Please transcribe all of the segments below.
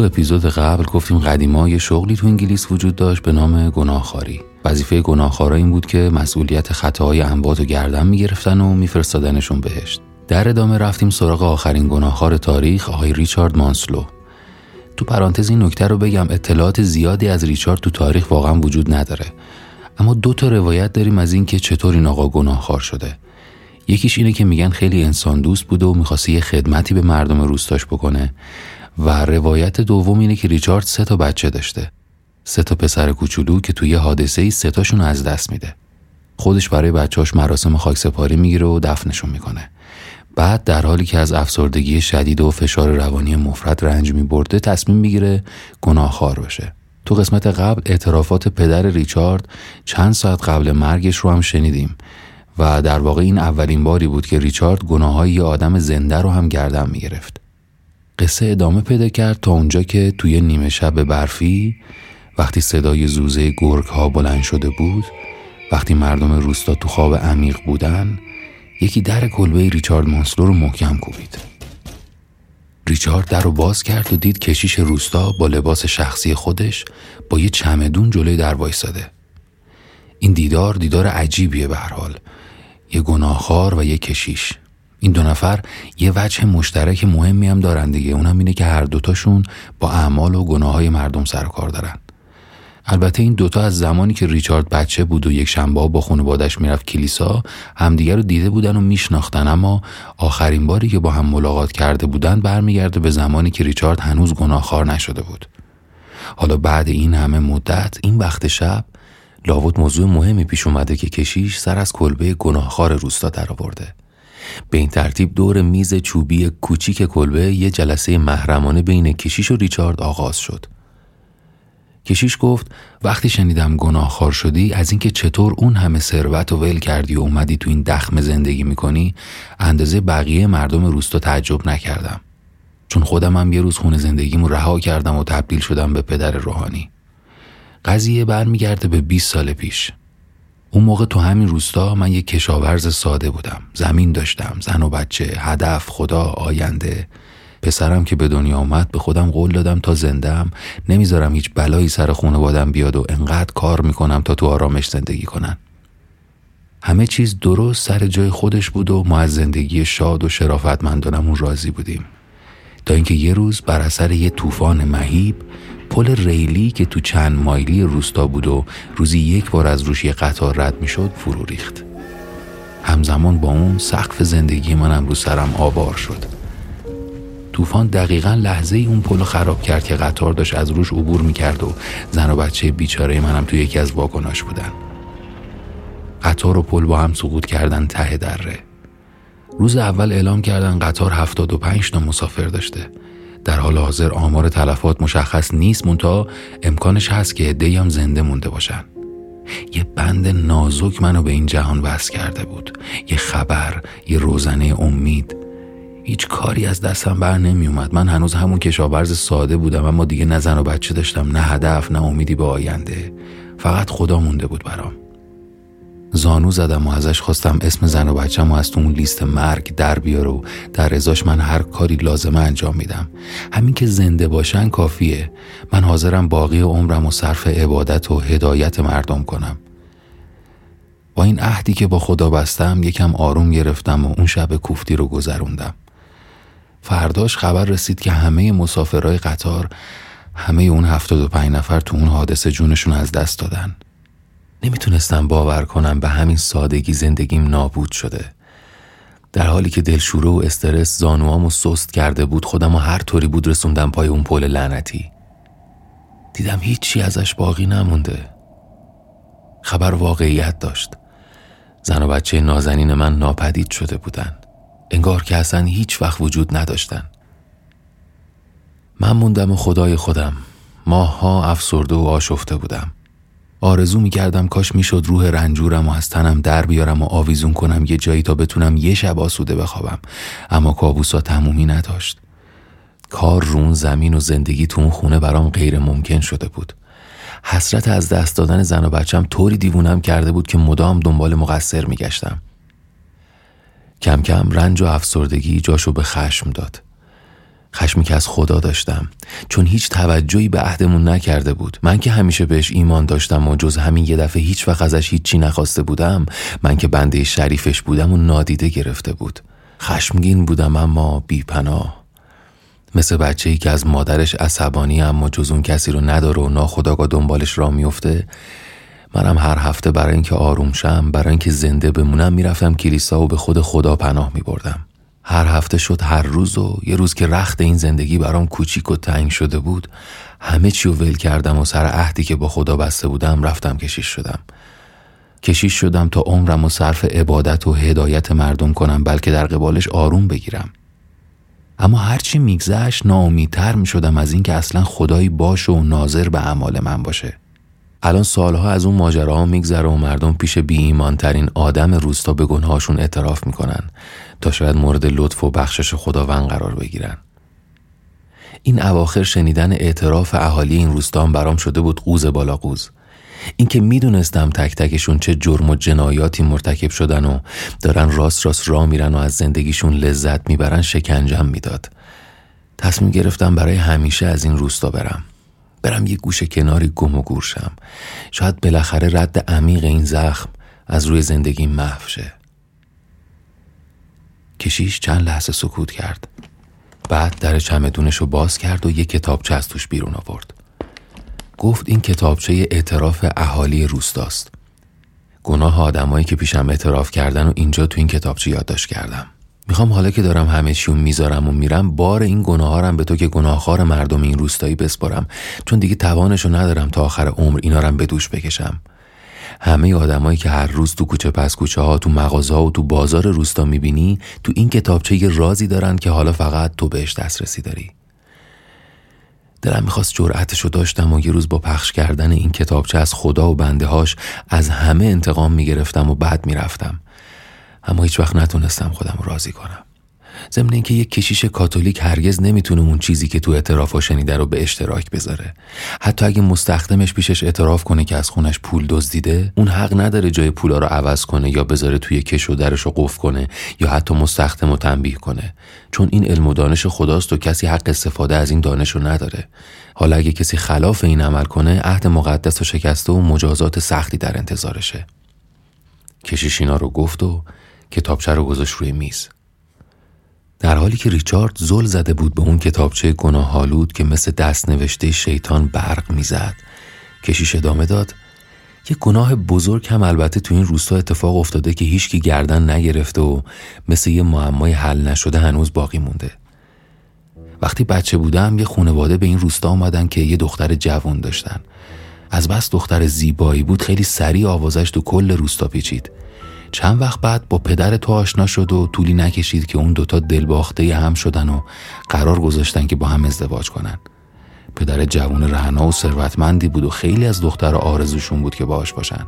تو اپیزود قبل گفتیم قدیما یه شغلی تو انگلیس وجود داشت به نام گناهخواری. وظیفه گناهخوارا این بود که مسئولیت خطاهای اموات و گردن می‌گرفتن و میفرستادنشون بهشت در ادامه رفتیم سراغ آخرین گناهخوار تاریخ آقای ریچارد مانسلو. تو پرانتز این نکته رو بگم اطلاعات زیادی از ریچارد تو تاریخ واقعا وجود نداره. اما دو تا روایت داریم از اینکه چطور این آقا گناهخوار شده. یکیش اینه که میگن خیلی انسان دوست بوده و می‌خواسته یه خدمتی به مردم روستاش بکنه. و روایت دوم اینه که ریچارد سه تا بچه داشته. سه تا پسر کوچولو که توی حادثه ای سه تاشون از دست میده. خودش برای بچهاش مراسم خاکسپاری می‌گیره و دفنشون می‌کنه. بعد در حالی که از افسردگی شدید و فشار روانی مفرد رنج میبرده تصمیم می‌گیره گناهخوار بشه. تو قسمت قبل اعترافات پدر ریچارد چند ساعت قبل مرگش رو هم شنیدیم و در واقع این اولین باری بود که ریچارد گناههای یه آدم زنده رو هم گردن می‌گرفت. قصه ادامه پیدا کرد تا اونجا که توی نیمه شب برفی وقتی صدای زوزه گرگ ها بلند شده بود وقتی مردم روستا تو خواب عمیق بودن یکی در کلبه ریچارد مانسلو رو محکم کوبید. ریچارد در رو باز کرد و دید کشیش روستا با لباس شخصی خودش با یه چمدون جلوی در وایساده این دیدار دیدار عجیبیه به هر حال. یه گناهخوار و یه کشیش. این دو نفر یه وجه مشترک مهمی هم دارن دیگه. اونم اینه که هر دوتاشون با اعمال و گناه های مردم سر کار دارن. البته این دوتا از زمانی که ریچارد بچه بود و یک شنبه با خانوادش می‌رفت کلیسا همدیگر رو دیده بودن و میشناختن. اما آخرین باری که با هم ملاقات کرده بودن برمیگرده به زمانی که ریچارد هنوز گناهخوار نشده بود. حالا بعد این همه مدت این وقت شب لاوت موضوع مهمی پیش اومده که کشیش سر از کلبه گناهخوار روستا درآورده به این ترتیب دور میز چوبی کوچیک کلبه یه جلسه محرمانه بین کشیش و ریچارد آغاز شد. کشیش گفت وقتی شنیدم گناهخوار شدی از اینکه چطور اون همه ثروت و ول کردی و اومدی تو این دخم زندگی می‌کنی اندازه بقیه مردم روستا تعجب نکردم. چون خودم هم یه روز خونه زندگیمو رها کردم و تبدیل شدم به پدر روحانی. قضیه برمیگرده به 20 سال پیش. اون موقع تو همین روستا من یه کشاورز ساده بودم. زمین داشتم زن و بچه هدف خدا آینده. پسرم که به دنیا آمد به خودم قول دادم تا زندم نمی‌ذارم هیچ بلایی سر خانوادم بیاد و انقدر کار می‌کنم تا تو آرامش زندگی کنن. همه چیز درست سر جای خودش بود و ما از زندگی شاد و شرافتمندانمون راضی بودیم. تا اینکه یه روز بر اثر یه طوفان مهیب پل ریلی که تو چند مایلی روستا بود و روزی یک بار از روش یه قطار رد می‌شد فرو ریخت. همزمان با اون سقف زندگی منم رو سرم آوار شد. طوفان دقیقا لحظه ای اون پلو خراب کرد که قطار داشت از روش عبور می‌کرد و زن و بچه بیچاره منم توی یکی از واگناش بودن. قطار و پل با هم سقوط کردن ته دره. روز اول اعلام کردن قطار 75 تا مسافر داشته. در حال حاضر آمار تلفات مشخص نیست مونتا امکانش هست که عده‌ای هم زنده مونده باشن. یه بند نازک منو به این جهان وصل کرده بود. یه خبر یه روزنه امید. هیچ کاری از دستم بر نمی اومد من هنوز همون کشاورز ساده بودم اما دیگه نه زن و بچه داشتم نه هدف نه امیدی به آینده. فقط خدا مونده بود برام. زانو زدم و ازش خواستم اسم زن و بچم و از تو اون لیست مرگ در بیار و در ازاش من هر کاری لازمه انجام میدم. همین که زنده باشن کافیه. من حاضرم باقی عمرم و صرف عبادت و هدایت مردم کنم. با این عهدی که با خدا بستم یکم آروم گرفتم و اون شب کوفتی رو گذروندم. فرداش خبر رسید که همه مسافرهای قطار همه اون هفتاد و پنج نفر تو اون حادثه جونشون از دست دادن. نمی‌تونستم باور کنم به همین سادگی زندگیم نابود شده. در حالی که دلشوره و استرس زانوامو سست کرده بود خودم و هر طوری بود رسوندم پای اون پل لعنتی. دیدم هیچی ازش باقی نمونده. خبر واقعیت داشت. زن و بچه نازنین من ناپدید شده بودن. انگار که اصلا هیچ وقت وجود نداشتن. من موندم و خدای خودم. ماها افسرده و آشفته بودم. آرزو می کردم کاش می‌شد روح رنجورم و از تنم در بیارم و آویزون کنم یه جایی تا بتونم یه شب آسوده بخوابم. اما کابوسا تمومی نداشت. کار رون زمین و زندگی تو اون خونه برام غیر ممکن شده بود. حسرت از دست دادن زن و بچم طوری دیوونم کرده بود که مدام دنبال مقصر میگشتم. کم کم رنج و افسردگی جاشو به خشم داد. خشمی که از خدا داشتم. چون هیچ توجهی به عهدمون نکرده بود. من که همیشه بهش ایمان داشتم و جز همین یه دفعه هیچ وقت ازش هیچی نخواسته بودم من که بنده شریفش بودم و نادیده گرفته بود. خشمگین بودم اما بیپناه. مثل بچه ای که از مادرش عصبانی اما جز اون کسی رو نداره و ناخداگاه دنبالش را میفته منم هر هفته برای اینکه آروم شم برای اینکه زنده بمونم می‌رفتم کلیسا و به خود خدا پناه میبردم. هر هفته شد هر روز و یه روز که رخت این زندگی برام کوچیک و تنگ شده بود همه چی ول کردم و سر عهدی که با خدا بسته بودم رفتم کشیش شدم. کشیش شدم تا عمرم و صرف عبادت و هدایت مردم کنم بلکه در قبالش آروم بگیرم. اما هرچی میگذشت ناامیدتر می شدم از اینکه اصلا خدایی باشه و ناظر به اعمال من باشه. الان سالها از اون ماجراها میگذره و مردم پیش بی ایمان ترین آدم روستا به گناهاشون اعتراف می‌کنن تا شاید مورد لطف و بخشش خداوند قرار بگیرن. این اواخر شنیدن اعتراف اهالی این روستان برام شده بود قوز بالا قوز اینکه می‌دونستم تک تکشون چه جرم و جنایاتی مرتکب شدن و دارن راست راست راه میرن و از زندگیشون لذت می‌برن شکنجم می‌داد. تصمیم گرفتم برای همیشه از این روستا برم. برم یه گوشه کناری گم و گورشم شاید بالاخره رد عمیق این زخم از روی زندگی محو شه. کشیش چند لحظه سکوت کرد. بعد در چمدونش رو باز کرد و یه کتابچه از توش بیرون آورد. گفت این کتابچه اعتراف اهالی روستاست. گناه آدمایی که پیشم اعتراف کردن و اینجا تو این کتابچه یادداشت کردم. می‌خوام حالا که دارم همه چیو می‌ذارم و میرم بار این گناهارم به تو که گناهخوار مردم این روستایی بسپارم. چون دیگه توانشو ندارم تا آخر عمر اینا به دوش بکشم. همه آدمایی که هر روز تو کوچه پس کوچه ها تو مغازه ها و تو بازار روستا می‌بینی تو این کتابچه یه رازی دارن که حالا فقط تو بهش دسترسی داری. دلم می‌خواست جرأتشو داشتم و یه روز با پخش کردن این کتابچه از خدا و بنده هاش از همه انتقام می‌گرفتم و بعد می‌رفتم. اما هیچ وقت نتونستم خودم راضی کنم. ضمن اینکه یک کشیش کاتولیک هرگز نمی‌تونه اون چیزی که تو اعتراف شنیده رو به اشتراک بذاره. حتی اگه مستخدمش پیشش اعتراف کنه که از خونش پول دزدیده اون حق نداره جای پولا رو عوض کنه یا بذاره توی کش و درش رو قفل کنه یا حتی مستخدم رو تنبیه کنه. چون این علم و دانش خداست و کسی حق استفاده از این دانش رو نداره. حالا اگه کسی خلاف این عمل کنه عهد مقدس و شکسته و مجازات سختی در انتظارشه. کشیش اینا رو گفت و کتابچه رو گذاشت روی میز. در حالی که ریچارد زل زده بود به اون کتابچه گناهالود که مثل دست نوشته شیطان برق می‌زد کشیش ادامه داد یه گناه بزرگ هم البته تو این روستا اتفاق افتاده که هیچکی گردن نگرفته و مثل یه معمای حل نشده هنوز باقی مونده. وقتی بچه بودم یه خونواده به این روستا آمدن که یه دختر جوان داشتن. از بس دختر زیبایی بود خیلی سریع آوازش تو کل روستا پیچید. چند وقت بعد با پدر تو آشنا شد و طولی نکشید که اون دوتا دلباخته هم شدن و قرار گذاشتن که با هم ازدواج کنن. پدر جوان رهنا و ثروتمندی بود و خیلی از دختر آرزوشون بود که باهاش باشن.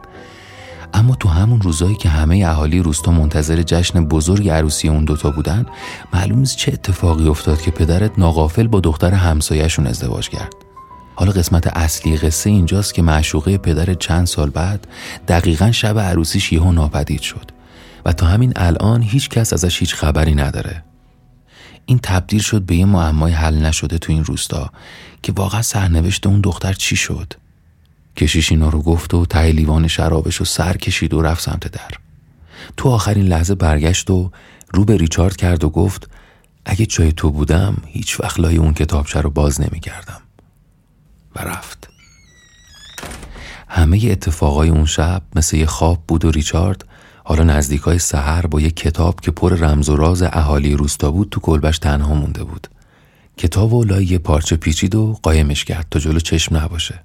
اما تو همون روزایی که همه اهالی روستا منتظر جشن بزرگ عروسی اون دوتا بودن معلوم چه اتفاقی افتاد که پدرت ناقافل با دختر همسایهشون ازدواج کرد. حالا قسمت اصلی قصه اینجاست که معشوقه پدر چند سال بعد دقیقا شب عروسیش یهو ناپدید شد و تا همین الان هیچ کس ازش هیچ خبری نداره. این تبدیل شد به یه معمای حل نشده تو این روستا که واقعا سرنوشت اون دختر چی شد؟ کشیش اینا رو گفت و ته لیوان شرابش رو سر کشید و رفت سمت در. تو آخرین لحظه برگشت و رو به ریچارد کرد و گفت اگه جای تو بودم هیچ وقت لای اون کتابچه رو باز نمی کردم. و رفت. همه اتفاقای اون شب مثل یه خواب بود و ریچارد حالا نزدیکای سحر با یه کتاب که پر رمز و راز اهالی روستا بود تو کلبش تنها مونده بود. کتاب و لای یه پارچه پیچید و قایمش کرد تا جلو چشم نباشه.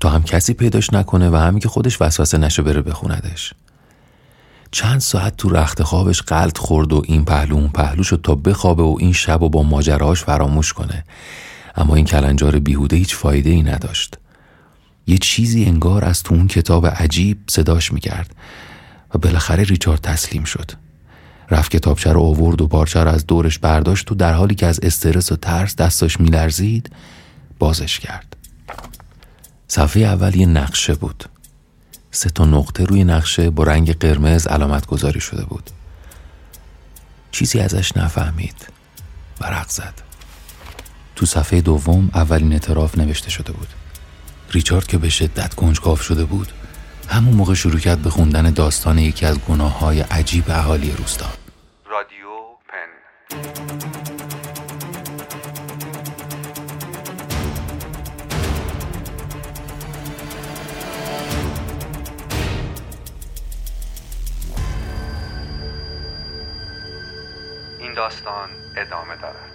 تا هم کسی پیداش نکنه و همین که خودش وسوسه نشه بره بخوندش. چند ساعت تو رخت خوابش قلط خورد و این پهلو اون پهلو شد تا بخوابه و این شب و با ماجراش فراموش کنه. اما این کلنجار بیهوده هیچ فایده ای نداشت. یه چیزی انگار از تو اون کتاب عجیب صداش می‌کرد و بالاخره ریچارد تسلیم شد. رفت کتابچه رو آورد و پارچه رو از دورش برداشت و در حالی که از استرس و ترس دستاش میلرزید بازش کرد. صفحه اول یه نقشه بود. سه تا نقطه روی نقشه با رنگ قرمز علامت گذاری شده بود. چیزی ازش نفهمید و رق زد. تو صفحه دوم اولین اعتراف نوشته شده بود. ریچارد که به شدت کنجکاو شده بود همون موقع شروع کرد به خوندن داستان یکی از گناه های عجیب اهالی روستا. رادیو پن. این داستان ادامه دارد.